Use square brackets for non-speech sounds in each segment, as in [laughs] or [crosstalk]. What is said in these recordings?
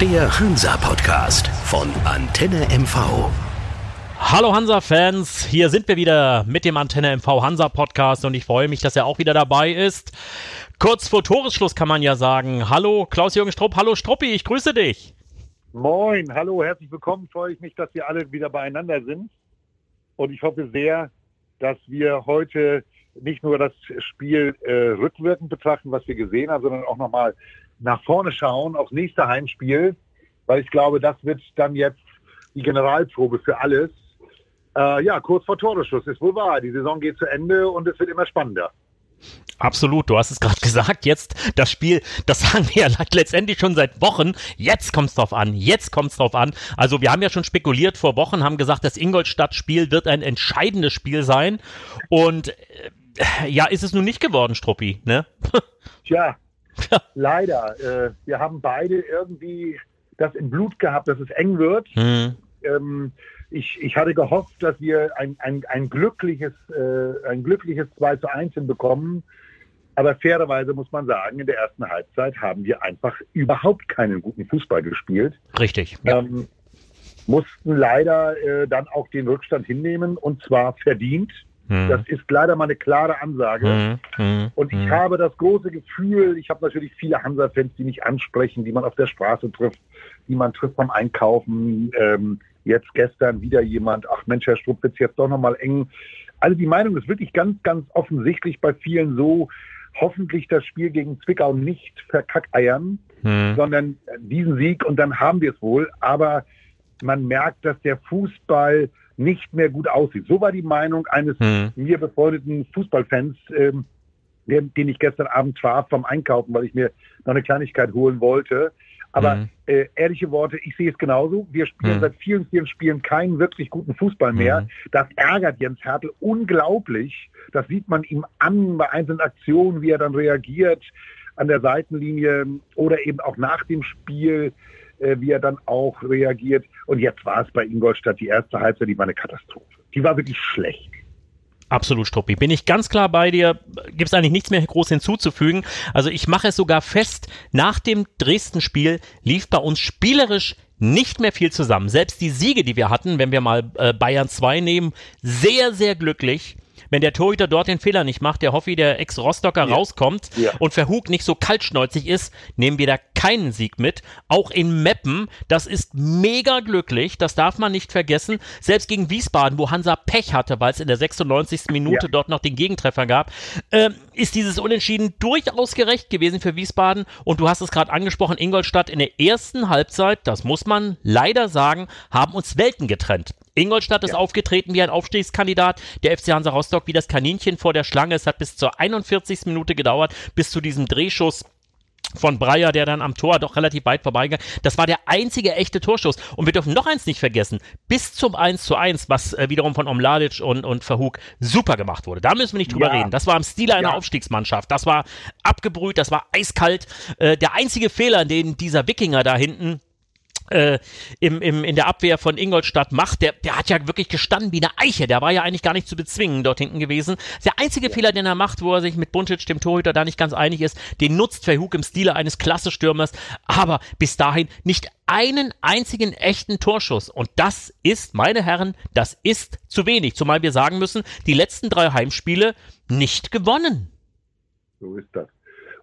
Der Hansa-Podcast von Antenne MV. Hallo Hansa-Fans, hier sind wir wieder mit dem Antenne MV Hansa-Podcast und ich freue mich, dass er auch wieder dabei ist. Kurz vor Toresschluss kann man ja sagen. Hallo Klaus-Jürgen Strupp, hallo Struppi, ich grüße dich. Moin, hallo, herzlich willkommen. Freue ich mich, dass wir alle wieder beieinander sind. Und ich hoffe sehr, dass wir heute nicht nur das Spiel äh, rückwirkend betrachten, was wir gesehen haben, sondern auch nochmal nach vorne schauen aufs nächste Heimspiel, weil ich glaube, das wird dann jetzt die Generalprobe für alles. Äh, ja, kurz vor Toreschluss ist wohl wahr. Die Saison geht zu Ende und es wird immer spannender. Absolut, du hast es gerade [laughs] gesagt, jetzt das Spiel, das sagen wir ja [laughs] letztendlich schon seit Wochen, jetzt kommt es drauf an, jetzt kommt es drauf an. Also wir haben ja schon spekuliert vor Wochen, haben gesagt, das Ingolstadt-Spiel wird ein entscheidendes Spiel sein und äh, ja, ist es nun nicht geworden, Struppi, ne? [laughs] Tja, leider. Äh, wir haben beide irgendwie das im Blut gehabt, dass es eng wird. Hm. Ähm, ich, ich hatte gehofft, dass wir ein, ein, ein glückliches, äh, ein glückliches 2 zu 1 hinbekommen. Aber fairerweise muss man sagen, in der ersten Halbzeit haben wir einfach überhaupt keinen guten Fußball gespielt. Richtig. Ja. Ähm, mussten leider äh, dann auch den Rückstand hinnehmen und zwar verdient. Hm. Das ist leider mal eine klare Ansage. Hm, hm, Und ich hm. habe das große Gefühl, ich habe natürlich viele Hansa-Fans, die mich ansprechen, die man auf der Straße trifft, die man trifft beim Einkaufen. Ähm, jetzt gestern wieder jemand, ach Mensch, Herr Strupp, wird's jetzt doch nochmal eng. Also die Meinung ist wirklich ganz, ganz offensichtlich bei vielen so, hoffentlich das Spiel gegen Zwickau nicht verkackeiern, Hm. sondern diesen Sieg und dann haben wir es wohl. Aber man merkt, dass der Fußball nicht mehr gut aussieht. So war die Meinung eines Hm. mir befreundeten Fußballfans, ähm, den, den ich gestern Abend traf vom Einkaufen, weil ich mir noch eine Kleinigkeit holen wollte. Aber Mhm. äh, ehrliche Worte, ich sehe es genauso. Wir spielen Mhm. seit vielen, vielen Spielen keinen wirklich guten Fußball mehr. Mhm. Das ärgert Jens Hertel unglaublich. Das sieht man ihm an bei einzelnen Aktionen, wie er dann reagiert an der Seitenlinie oder eben auch nach dem Spiel, äh, wie er dann auch reagiert. Und jetzt war es bei Ingolstadt die erste Halbzeit, die war eine Katastrophe. Die war wirklich schlecht. Absolut, Struppi. Bin ich ganz klar bei dir. Gibt es eigentlich nichts mehr groß hinzuzufügen. Also ich mache es sogar fest, nach dem Dresden-Spiel lief bei uns spielerisch nicht mehr viel zusammen. Selbst die Siege, die wir hatten, wenn wir mal äh, Bayern 2 nehmen, sehr, sehr glücklich. Wenn der Torhüter dort den Fehler nicht macht, der Hoffi, der Ex-Rostocker, Ja. rauskommt Ja. und Verhug nicht so kaltschnäuzig ist, nehmen wir da keinen Sieg mit. Auch in Meppen, das ist mega glücklich, das darf man nicht vergessen. Selbst gegen Wiesbaden, wo Hansa Pech hatte, weil es in der 96. Minute Ja. dort noch den Gegentreffer gab, ähm, ist dieses Unentschieden durchaus gerecht gewesen für Wiesbaden. Und du hast es gerade angesprochen, Ingolstadt in der ersten Halbzeit, das muss man leider sagen, haben uns Welten getrennt. Ingolstadt ist Ja. aufgetreten wie ein Aufstiegskandidat, der FC Hansa Rostock wie das Kaninchen vor der Schlange. Es hat bis zur 41. Minute gedauert, bis zu diesem Drehschuss von Breyer, der dann am Tor doch relativ weit vorbeigegangen. Das war der einzige echte Torschuss. Und wir dürfen noch eins nicht vergessen. Bis zum 1 zu 1, was äh, wiederum von Omladic und, und Verhug super gemacht wurde. Da müssen wir nicht drüber Ja. reden. Das war im Stile einer Ja. Aufstiegsmannschaft. Das war abgebrüht, das war eiskalt. Äh, der einzige Fehler, den dieser Wikinger da hinten äh, im, im, in der Abwehr von Ingolstadt macht, der, der hat ja wirklich gestanden wie eine Eiche. Der war ja eigentlich gar nicht zu bezwingen dort hinten gewesen. Der einzige Fehler, den er macht, wo er sich mit Buntic, dem Torhüter, da nicht ganz einig ist, den nutzt Verhug im Stile eines Klasse-Stürmers, aber bis dahin nicht einen einzigen echten Torschuss. Und das ist, meine Herren, das ist zu wenig. Zumal wir sagen müssen, die letzten drei Heimspiele nicht gewonnen. So ist das.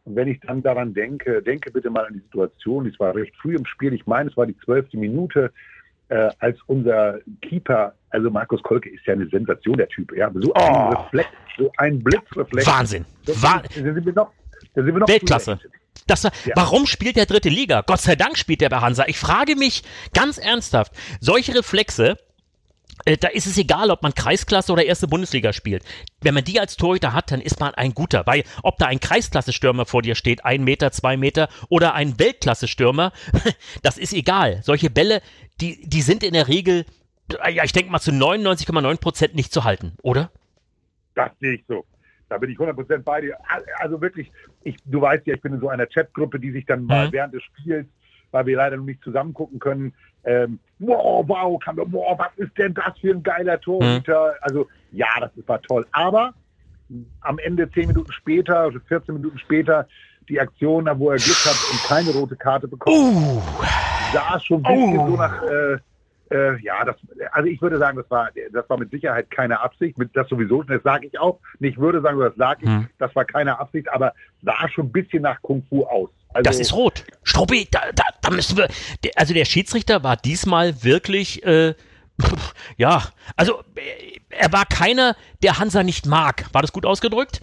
Und wenn ich dann daran denke, denke bitte mal an die Situation, es war recht früh im Spiel, ich meine, es war die zwölfte Minute, äh, als unser Keeper, also Markus Kolke ist ja eine Sensation, der Typ, ja, so ein Oh. Reflex, so ein Blitzreflex. Wahnsinn. Da Wa sind, da sind wir noch, da sind wir noch Weltklasse. Das war, Ja. Warum spielt der dritte Liga? Gott sei Dank spielt der bei Hansa. Ich frage mich ganz ernsthaft, solche Reflexe, da ist es egal, ob man Kreisklasse oder erste Bundesliga spielt. Wenn man die als Torhüter hat, dann ist man ein guter. Weil ob da ein Kreisklasse-Stürmer vor dir steht, ein Meter, zwei Meter, oder ein Weltklasse-Stürmer, [laughs] das ist egal. Solche Bälle, die, die sind in der Regel, äh, ja, ich denke mal zu 99,9 Prozent nicht zu halten, oder? Das sehe ich so. Da bin ich 100% bei dir. Also wirklich, ich, du weißt ja, ich bin in so einer Chatgruppe, die sich dann mal Mhm. während des Spiels, weil wir leider noch nicht zusammen gucken können, ähm, wow, wow, kann, wow, was ist denn das für ein geiler Torhüter? Also ja, das war toll. Aber am Ende 10 Minuten später, also 14 Minuten später, die Aktion, da wo er Glück hat und keine rote Karte bekommt, Uh, sah schon ein bisschen oh. so nach, äh, äh, ja, das, also ich würde sagen, das war, das war mit Sicherheit keine Absicht, mit, das sowieso, das sage ich auch. Ich würde sagen, das sage ich, hm. das war keine Absicht, aber sah schon ein bisschen nach Kung Fu aus. Also, das ist rot. Struppi, da, da, da müssen wir, also der Schiedsrichter war diesmal wirklich, äh, [laughs] ja, also äh, er war keiner, der Hansa nicht mag. War das gut ausgedrückt?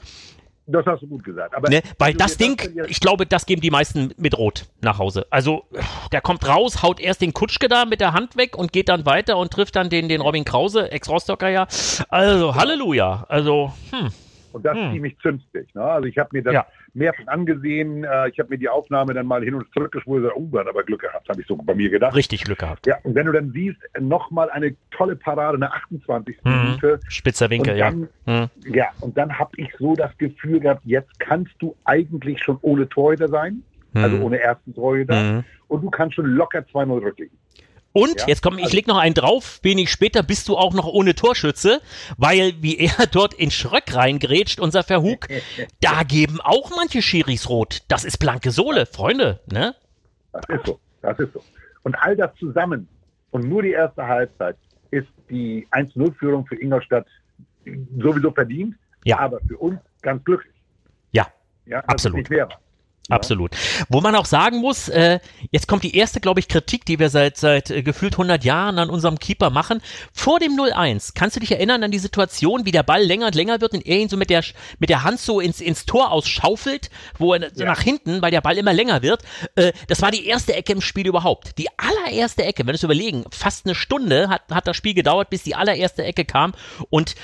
Das hast du gut gesagt. Aber ne, weil das Ding, das ich glaube, das geben die meisten mit Rot nach Hause. Also der kommt raus, haut erst den Kutschke da mit der Hand weg und geht dann weiter und trifft dann den, den Robin Krause, Ex-Rostocker ja. Also Halleluja. Also, hm. Und das hm. ist ziemlich zünftig. Ne? Also ich habe mir das ja. mehrfach angesehen. Äh, ich habe mir die Aufnahme dann mal hin und zurück gespult. Oh, hat aber Glück gehabt, habe ich so bei mir gedacht. Richtig Glück gehabt. Ja, und wenn du dann siehst, nochmal eine tolle Parade, eine 28. Hm. Minute. Spitzer Winkel, dann, ja. Hm. Ja, und dann habe ich so das Gefühl gehabt, jetzt kannst du eigentlich schon ohne Torhüter sein. Also hm. ohne ersten Torhüter. Hm. Und du kannst schon locker 2-0 rücklegen. Und ja, jetzt komm, ich also, leg noch einen drauf. Wenig später bist du auch noch ohne Torschütze, weil wie er [laughs] dort in Schröck reingrätscht, unser Verhug, [laughs] da geben auch manche Schiris rot. Das ist blanke Sohle, Freunde, ne? Das ist so, das ist so. Und all das zusammen und nur die erste Halbzeit ist die 1-0-Führung für Ingolstadt sowieso verdient, ja. aber für uns ganz glücklich. Ja, ja absolut. Nicht Absolut. Wo man auch sagen muss, äh, jetzt kommt die erste, glaube ich, Kritik, die wir seit, seit äh, gefühlt 100 Jahren an unserem Keeper machen. Vor dem 0-1, kannst du dich erinnern an die Situation, wie der Ball länger und länger wird und er ihn so mit der, mit der Hand so ins, ins Tor ausschaufelt, wo er so ja. nach hinten, weil der Ball immer länger wird. Äh, das war die erste Ecke im Spiel überhaupt. Die allererste Ecke, wenn wir es überlegen, fast eine Stunde hat, hat das Spiel gedauert, bis die allererste Ecke kam und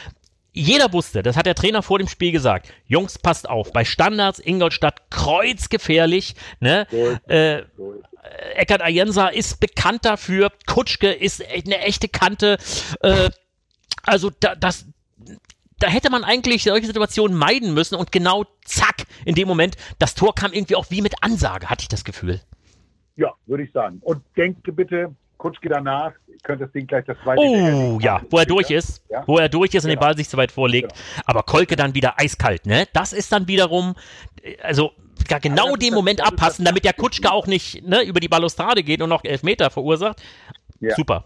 jeder wusste, das hat der Trainer vor dem Spiel gesagt, Jungs, passt auf, bei Standards Ingolstadt kreuzgefährlich, ne? Äh, Eckert Ayensa ist bekannt dafür, Kutschke ist eine echte Kante, äh, also da, das, da hätte man eigentlich solche Situationen meiden müssen und genau zack, in dem Moment, das Tor kam irgendwie auch wie mit Ansage, hatte ich das Gefühl. Ja, würde ich sagen. Und denke bitte, Kutschke danach, könnte das Ding gleich das zweite. Oh, ja, wo er durch ist, ja? wo er durch ist und genau. den Ball sich zu weit vorlegt. Genau. Aber Kolke dann wieder eiskalt, ne? Das ist dann wiederum, also ja, genau ja, den Moment abpassen, damit der Kutschke auch nicht ne, über die Balustrade geht und noch Elfmeter verursacht. Ja. Super,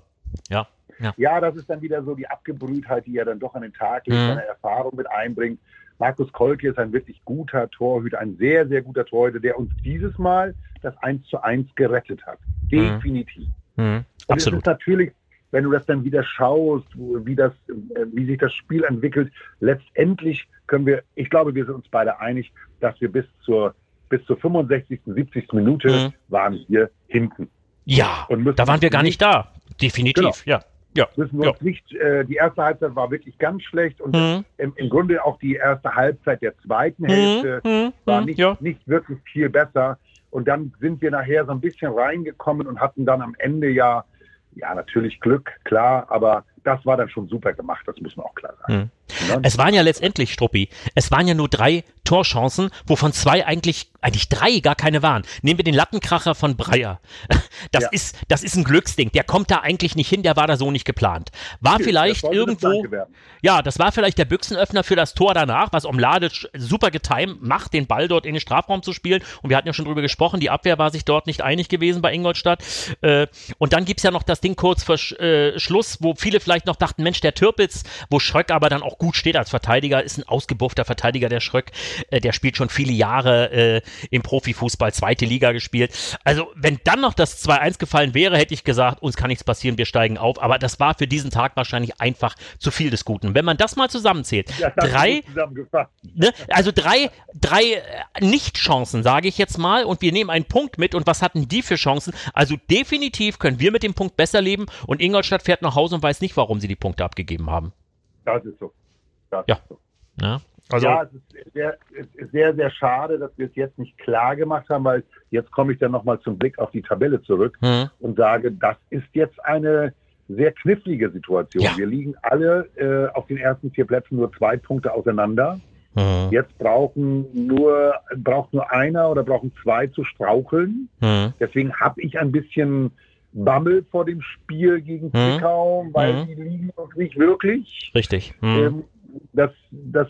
ja. Ja. ja, das ist dann wieder so die Abgebrühtheit, die er dann doch an den Tag legt, mhm. seine Erfahrung mit einbringt. Markus Kolke ist ein wirklich guter Torhüter, ein sehr, sehr guter Torhüter, der uns dieses Mal das 1 zu 1 gerettet hat. Mhm. Mhm. Und es ist natürlich, wenn du das dann wieder schaust, wie, das, äh, wie sich das Spiel entwickelt, letztendlich können wir, ich glaube, wir sind uns beide einig, dass wir bis zur, bis zur 65., 70. Minute mhm. waren wir hinten. Ja, da waren wir gar nicht da. Definitiv, genau. ja. Ja, müssen wir ja. uns nicht, äh, die erste Halbzeit war wirklich ganz schlecht und mhm. im, im, Grunde auch die erste Halbzeit der zweiten mhm. Hälfte mhm. war nicht, ja. nicht wirklich viel besser. Und dann sind wir nachher so ein bisschen reingekommen und hatten dann am Ende ja, ja natürlich Glück, klar, aber das war dann schon super gemacht, das muss man auch klar sagen. Mhm. Es waren ja letztendlich, Struppi, es waren ja nur drei Torchancen, wovon zwei eigentlich, eigentlich drei gar keine waren. Nehmen wir den Lattenkracher von Breyer. [laughs] Das ja. ist, das ist ein Glücksding. Der kommt da eigentlich nicht hin, der war da so nicht geplant. War okay, vielleicht irgendwo, ja, das war vielleicht der Büchsenöffner für das Tor danach, was Omladic super getimt macht, den Ball dort in den Strafraum zu spielen. Und wir hatten ja schon drüber gesprochen, die Abwehr war sich dort nicht einig gewesen bei Ingolstadt. Äh, und dann gibt's ja noch das Ding kurz vor äh, Schluss, wo viele vielleicht noch dachten, Mensch, der Türpitz, wo Schröck aber dann auch gut steht als Verteidiger, ist ein ausgebuffter Verteidiger, der Schröck. Äh, der spielt schon viele Jahre äh, im Profifußball, zweite Liga gespielt. Also, wenn dann noch das 2-1 gefallen wäre, hätte ich gesagt, uns kann nichts passieren, wir steigen auf. Aber das war für diesen Tag wahrscheinlich einfach zu viel des Guten. Wenn man das mal zusammenzählt, ja, drei, ne, also drei, drei äh, Nicht-Chancen, sage ich jetzt mal, und wir nehmen einen Punkt mit. Und was hatten die für Chancen? Also definitiv können wir mit dem Punkt besser leben. Und Ingolstadt fährt nach Hause und weiß nicht, warum sie die Punkte abgegeben haben. Das ist so. Das ja. Ja. Also, ja, es ist sehr, sehr, sehr schade, dass wir es jetzt nicht klar gemacht haben, weil jetzt komme ich dann nochmal zum Blick auf die Tabelle zurück mhm. und sage, das ist jetzt eine sehr knifflige Situation. Ja. Wir liegen alle äh, auf den ersten vier Plätzen nur zwei Punkte auseinander. Mhm. Jetzt brauchen nur, braucht nur einer oder brauchen zwei zu straucheln. Mhm. Deswegen habe ich ein bisschen Bammel vor dem Spiel gegen mhm. Zwickau, weil mhm. die liegen noch nicht wirklich. Richtig. Mhm. Ähm, das, das,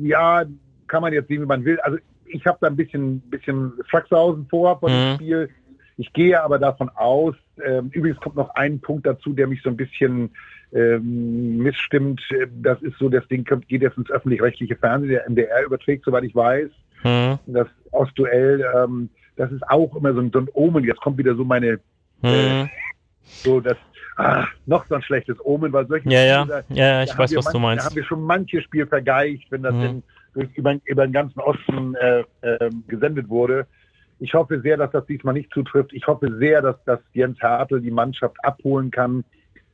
ja, kann man jetzt sehen, wie man will. Also ich habe da ein bisschen, bisschen Flachshausen vor dem mhm. Spiel. Ich gehe aber davon aus, äh, übrigens kommt noch ein Punkt dazu, der mich so ein bisschen ähm, missstimmt. Das ist so, das Ding kommt, geht jetzt ins öffentlich-rechtliche Fernsehen, der MDR überträgt, soweit ich weiß. Hm. Das Ostduell, ähm, das ist auch immer so ein, so ein Omen. Jetzt kommt wieder so meine, hm. äh, so das, ah, noch so ein schlechtes Omen, weil solche ja, Spiele, ja, ja, ich weiß, was manch, du meinst. Da haben wir schon manche Spiel vergeicht, wenn das hm. in, durch, über, über den ganzen Osten äh, äh, gesendet wurde. Ich hoffe sehr, dass das diesmal nicht zutrifft. Ich hoffe sehr, dass, dass Jens Hartl die Mannschaft abholen kann,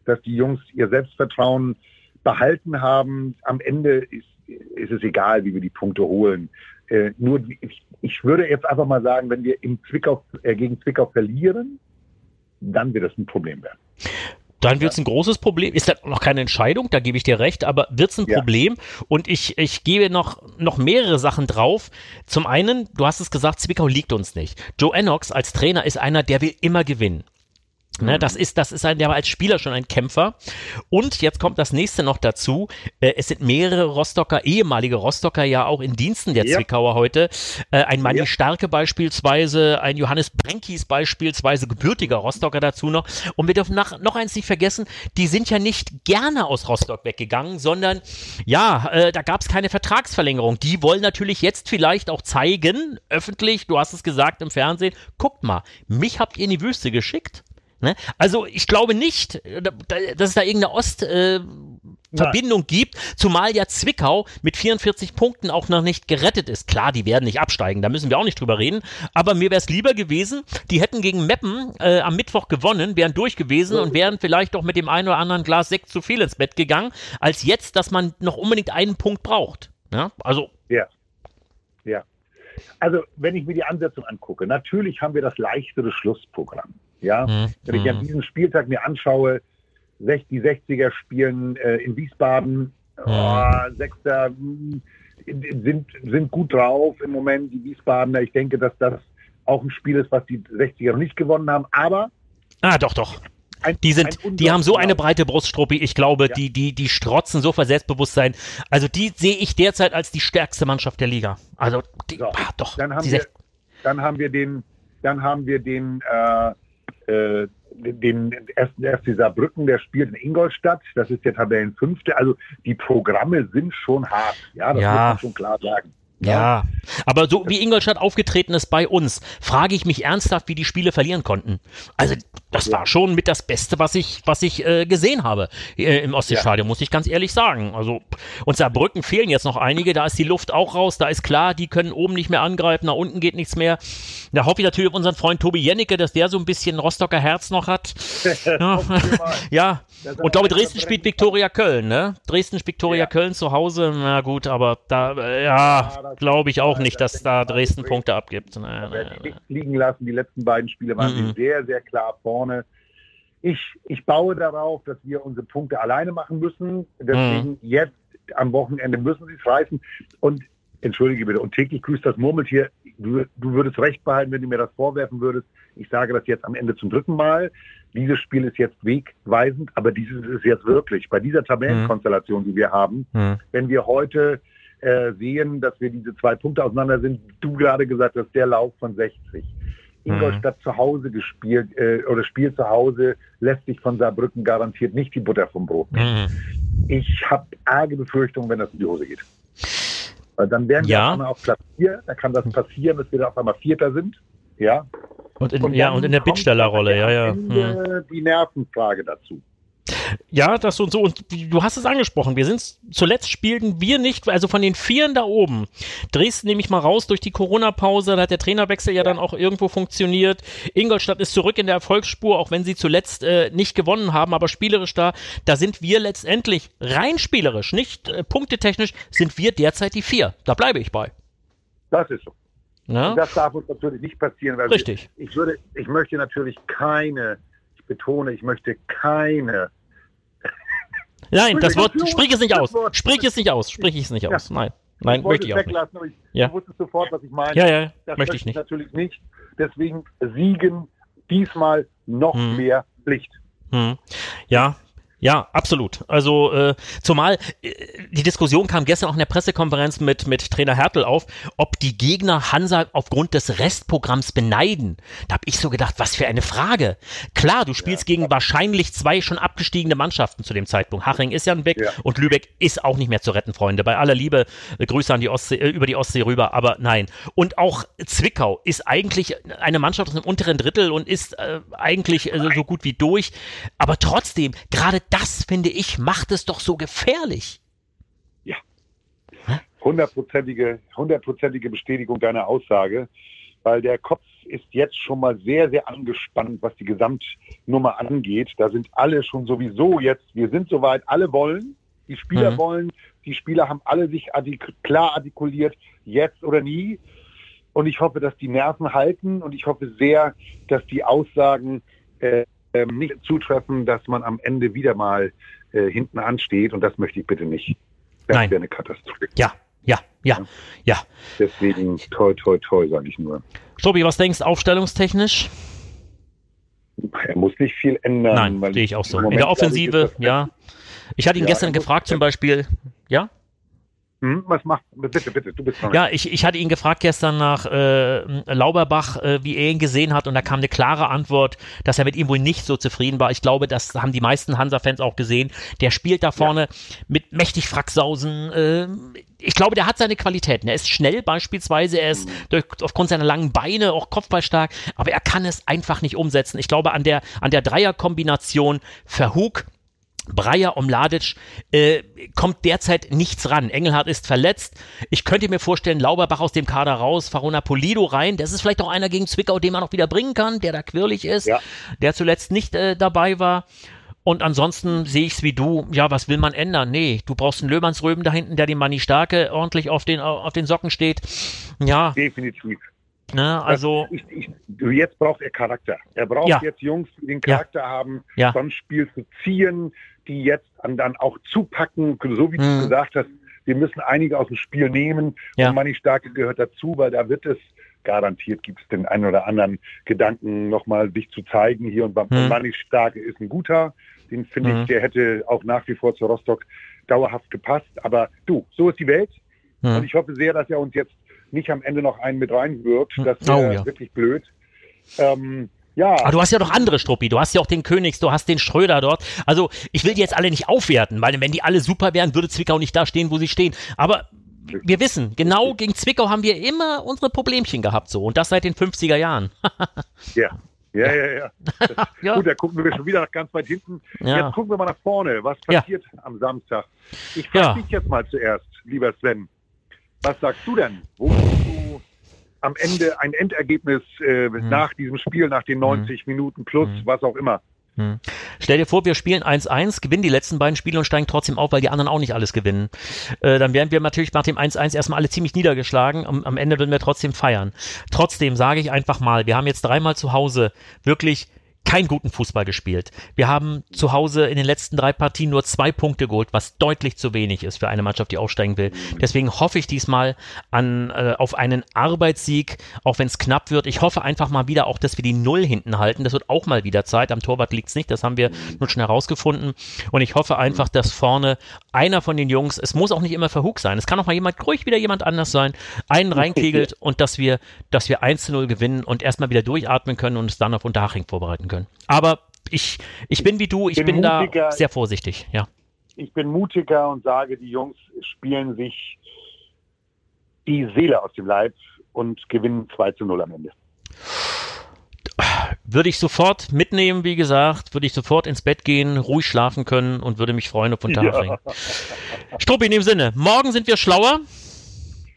dass die Jungs ihr Selbstvertrauen behalten haben. Am Ende ist, ist es egal, wie wir die Punkte holen. Äh, nur ich, ich, würde jetzt einfach mal sagen, wenn wir im Zwickau, äh, gegen Zwickau verlieren, dann wird das ein Problem werden. Dann wird es ein großes Problem. Ist das noch keine Entscheidung, da gebe ich dir recht, aber wird es ein ja. Problem? Und ich, ich gebe noch, noch mehrere Sachen drauf. Zum einen, du hast es gesagt, Zwickau liegt uns nicht. Joe Ennox als Trainer ist einer, der will immer gewinnen. Ne, das ist, das ist ein, der war als Spieler schon ein Kämpfer. Und jetzt kommt das nächste noch dazu. Äh, es sind mehrere Rostocker, ehemalige Rostocker ja auch in Diensten der ja. Zwickauer heute. Äh, ein Manni ja. Starke beispielsweise, ein Johannes Brenkis beispielsweise, gebürtiger Rostocker dazu noch. Und wir dürfen nach, noch eins nicht vergessen, die sind ja nicht gerne aus Rostock weggegangen, sondern ja, äh, da gab es keine Vertragsverlängerung. Die wollen natürlich jetzt vielleicht auch zeigen, öffentlich, du hast es gesagt im Fernsehen, guckt mal, mich habt ihr in die Wüste geschickt. Ne? Also ich glaube nicht, dass es da irgendeine Ostverbindung äh, gibt, zumal ja Zwickau mit 44 Punkten auch noch nicht gerettet ist. Klar, die werden nicht absteigen, da müssen wir auch nicht drüber reden. Aber mir wäre es lieber gewesen, die hätten gegen Meppen äh, am Mittwoch gewonnen, wären durch gewesen und wären vielleicht auch mit dem einen oder anderen Glas Sekt zu viel ins Bett gegangen, als jetzt, dass man noch unbedingt einen Punkt braucht. Ja, also. Ja. Ja. Also, wenn ich mir die Ansetzung angucke, natürlich haben wir das leichtere Schlussprogramm. Ja, mhm. wenn ich an hm. diesen Spieltag mir anschaue, die 60er spielen äh, in Wiesbaden, mhm. oh, Sechster hm, sind, sind gut drauf im Moment, die Wiesbadener. Ich denke, dass das auch ein Spiel ist, was die 60er noch nicht gewonnen haben, aber. Ah, doch, doch. Ein, die sind, die haben so eine breite Bruststruppi. Ich glaube, ja. die, die, die strotzen so vor Selbstbewusstsein. Also die sehe ich derzeit als die stärkste Mannschaft der Liga. Also die, so, ah, doch. Dann haben wir, dann haben wir den, dann haben wir den äh, äh, den ersten FC Saarbrücken, der spielt in Ingolstadt. Das ist der Tabellenfünfte. Also die Programme sind schon hart. Ja, das ja. muss man schon klar sagen. Ja, aber so wie Ingolstadt aufgetreten ist bei uns, frage ich mich ernsthaft, wie die Spiele verlieren konnten. Also das ja. war schon mit das Beste, was ich, was ich äh, gesehen habe äh, im Ostseestadion, ja. muss ich ganz ehrlich sagen. Also und Saarbrücken fehlen jetzt noch einige, da ist die Luft auch raus, da ist klar, die können oben nicht mehr angreifen, nach unten geht nichts mehr. Da hoffe ich natürlich auf unseren Freund Tobi Jennecke, dass der so ein bisschen Rostocker Herz noch hat. [laughs] ja, [laughs] ja. und glaube Dresden spielt Viktoria Köln, ne? Dresden spielt Viktoria ja. Köln zu Hause, na gut, aber da, äh, ja glaube ich auch nicht, dass da Dresden Punkte abgibt. Naja, naja. liegen lassen. Die letzten beiden Spiele waren mhm. sehr, sehr klar vorne. Ich, ich baue darauf, dass wir unsere Punkte alleine machen müssen. Deswegen mhm. jetzt am Wochenende müssen sie es reißen. Und entschuldige bitte, und täglich grüßt das Murmeltier. Du, du würdest recht behalten, wenn du mir das vorwerfen würdest. Ich sage das jetzt am Ende zum dritten Mal. Dieses Spiel ist jetzt wegweisend, aber dieses ist jetzt wirklich bei dieser Tabellenkonstellation, die wir haben, mhm. wenn wir heute äh, sehen, dass wir diese zwei Punkte auseinander sind. Du gerade gesagt hast, der Lauf von 60. Ingolstadt mhm. zu Hause gespielt äh, oder spielt zu Hause, lässt sich von Saarbrücken garantiert nicht die Butter vom Brot nehmen. Mhm. Ich habe arge Befürchtungen, wenn das in die Hose geht. Weil dann wären ja. wir einmal auf Platz 4, da kann das passieren, dass wir da auf einmal Vierter sind. Ja. Und in, und ja, und in der Bittstellerrolle, ja, ja. Mhm. Die Nervenfrage dazu. Ja, das und so. Und du hast es angesprochen. Wir sind zuletzt spielten wir nicht, also von den Vieren da oben. Dresden nehme ich mal raus durch die Corona-Pause. Da hat der Trainerwechsel ja, dann auch irgendwo funktioniert. Ingolstadt ist zurück in der Erfolgsspur, auch wenn sie zuletzt äh, nicht gewonnen haben, aber spielerisch da, da sind wir letztendlich rein spielerisch, nicht äh, punktetechnisch, sind wir derzeit die Vier. Da bleibe ich bei. Das ist so. Ja? Das darf uns natürlich nicht passieren, weil Richtig. Ich, ich würde, ich möchte natürlich keine ich betone, ich möchte keine. Nein, das Wort, sprich es nicht aus. Sprich es nicht aus. Sprich es nicht aus. Nein. Nein, ich möchte ich auch nicht. Ich ja. wusste sofort, was ich meine. Ja, ja, das möchte ich nicht. Natürlich nicht. Deswegen siegen diesmal noch hm. mehr Pflicht. Hm. Ja, Ja, absolut. Also äh, zumal äh, die Diskussion kam gestern auch in der Pressekonferenz mit mit Trainer Hertel auf, ob die Gegner Hansa aufgrund des Restprogramms beneiden. Da habe ich so gedacht, was für eine Frage. Klar, du spielst ja, gegen wahrscheinlich zwei schon abgestiegene Mannschaften zu dem Zeitpunkt. Haching ist ja weg ja. und Lübeck ist auch nicht mehr zu retten, Freunde. Bei aller Liebe, äh, Grüße an die Ostsee, äh, über die Ostsee rüber, aber nein. Und auch Zwickau ist eigentlich eine Mannschaft aus dem unteren Drittel und ist äh, eigentlich äh, so gut wie durch. Aber trotzdem, gerade das, finde ich, macht es doch so gefährlich. Ja. Hundertprozentige, hundertprozentige Bestätigung deiner Aussage, weil der Kopf ist jetzt schon mal sehr, sehr angespannt, was die Gesamtnummer angeht. Da sind alle schon sowieso jetzt, wir sind soweit, alle wollen, die Spieler mhm. wollen, die Spieler haben alle sich artik klar artikuliert, jetzt oder nie. Und ich hoffe, dass die Nerven halten und ich hoffe sehr, dass die Aussagen äh, ähm, nicht zutreffen, dass man am Ende wieder mal äh, hinten ansteht und das möchte ich bitte nicht. Das wäre eine Katastrophe. Ja, ja, ja, ja. Deswegen toi, toi, toi, sage ich nur. Tobi, was denkst du aufstellungstechnisch? Er muss nicht viel ändern. Nein, sehe ich auch so. In der Offensive, ja. Ich hatte ihn ja, gestern gefragt zum Beispiel, ja? Hm, was macht, bitte, bitte, du bist dran. Ja, ich, ich hatte ihn gefragt gestern nach äh, Lauberbach, äh, wie er ihn gesehen hat und da kam eine klare Antwort, dass er mit ihm wohl nicht so zufrieden war. Ich glaube, das haben die meisten Hansa-Fans auch gesehen. Der spielt da vorne ja. mit mächtig Fracksausen. Äh, ich glaube, der hat seine Qualitäten. Er ist schnell beispielsweise, er ist mhm. durch, aufgrund seiner langen Beine auch kopfballstark, aber er kann es einfach nicht umsetzen. Ich glaube, an der, an der Dreierkombination Verhug, Breyer um Ladic äh, kommt derzeit nichts ran. Engelhardt ist verletzt. Ich könnte mir vorstellen, Lauberbach aus dem Kader raus, Farona Polido rein. Das ist vielleicht auch einer gegen Zwickau, den man noch wieder bringen kann, der da quirlig ist, ja. der zuletzt nicht äh, dabei war. Und ansonsten sehe ich es wie du. Ja, was will man ändern? Nee, du brauchst einen Löhmannsröben da hinten, der dem Manni Starke ordentlich auf den, auf den Socken steht. Ja. Definitiv. Ne, also ich, ich, jetzt braucht er Charakter. Er braucht ja. jetzt Jungs, die den Charakter ja. haben, ja. sonst Spiel zu ziehen, die jetzt dann auch zupacken, so wie hm. du gesagt hast. Wir müssen einige aus dem Spiel nehmen ja. und Manni Starke gehört dazu, weil da wird es garantiert gibt es den einen oder anderen Gedanken nochmal sich zu zeigen hier und hm. Manni Starke ist ein guter, den finde hm. ich, der hätte auch nach wie vor zu Rostock dauerhaft gepasst. Aber du, so ist die Welt. Hm. Und ich hoffe sehr, dass er uns jetzt nicht am Ende noch einen mit reinwirkt. Hm. Das wäre oh, ja. wirklich blöd. Ähm, ja. Aber du hast ja noch andere Struppi. Du hast ja auch den Königs, du hast den Schröder dort. Also ich will die jetzt alle nicht aufwerten, weil wenn die alle super wären, würde Zwickau nicht da stehen, wo sie stehen. Aber wir wissen, genau gegen Zwickau haben wir immer unsere Problemchen gehabt so und das seit den 50er Jahren. [laughs] ja. Ja, ja, ja. [laughs] ja. Gut, da gucken wir schon wieder ganz weit hinten. Ja. Jetzt gucken wir mal nach vorne. Was passiert am Samstag? Ich frage dich jetzt mal zuerst, lieber Sven. Was sagst du denn? Wo du am Ende ein Endergebnis äh, hm. nach diesem Spiel, nach den 90 hm. Minuten plus, hm. was auch immer? Hm. Stell dir vor, wir spielen 1-1, gewinnen die letzten beiden Spiele und steigen trotzdem auf, weil die anderen auch nicht alles gewinnen. Äh, dann wären wir natürlich nach dem 1-1 erstmal alle ziemlich niedergeschlagen. Am, am Ende würden wir trotzdem feiern. Trotzdem sage ich einfach mal, wir haben jetzt dreimal zu Hause wirklich keinen guten Fußball gespielt. Wir haben zu Hause in den letzten drei Partien nur zwei Punkte geholt, was deutlich zu wenig ist für eine Mannschaft, die aufsteigen will. Deswegen hoffe ich diesmal an, äh, auf einen Arbeitssieg, auch wenn es knapp wird. Ich hoffe einfach mal wieder auch, dass wir die Null hinten halten. Das wird auch mal wieder Zeit. Am Torwart liegt's nicht, das haben wir nun schon herausgefunden. Und ich hoffe einfach, dass vorne einer von den Jungs, es muss auch nicht immer Verhug sein, es kann auch mal jemand, ruhig wieder jemand anders sein, einen reinkegelt [laughs] und dass wir, dass wir 1 zu 0 gewinnen und erstmal wieder durchatmen können und es dann auf Unterhaching vorbereiten können können. Aber ich, ich bin wie du, ich bin, bin da sehr vorsichtig, ja. Ich bin mutiger und sage, die Jungs spielen sich die Seele aus dem Leib und gewinnen 2 zu 0 am Ende. Würde ich sofort mitnehmen, wie gesagt, würde ich sofort ins Bett gehen, ruhig schlafen können und würde mich freuen auf Unterhaching. Ja. Struppi, in dem Sinne, morgen sind wir schlauer.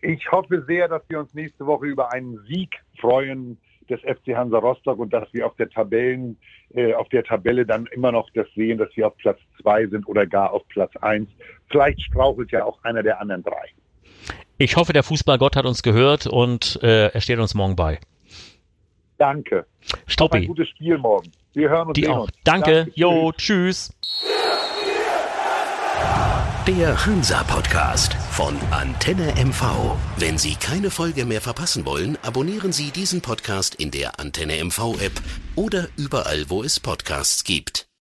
Ich hoffe sehr, dass wir uns nächste Woche über einen Sieg freuen des FC Hansa Rostock und dass wir auf der Tabellen, äh, auf der Tabelle dann immer noch das sehen, dass wir auf Platz zwei sind oder gar auf Platz eins. Vielleicht strauchelt ja auch einer der anderen drei. Ich hoffe, der Fußballgott hat uns gehört und äh, er steht uns morgen bei. Danke. Stoppi. Ein gutes Spiel morgen. Wir hören uns. Die auch. Uns. Danke. Danke. Jo, tschüss. Der Hansa-Podcast von Antenne MV. Wenn Sie keine Folge mehr verpassen wollen, abonnieren Sie diesen Podcast in der Antenne MV-App oder überall, wo es Podcasts gibt.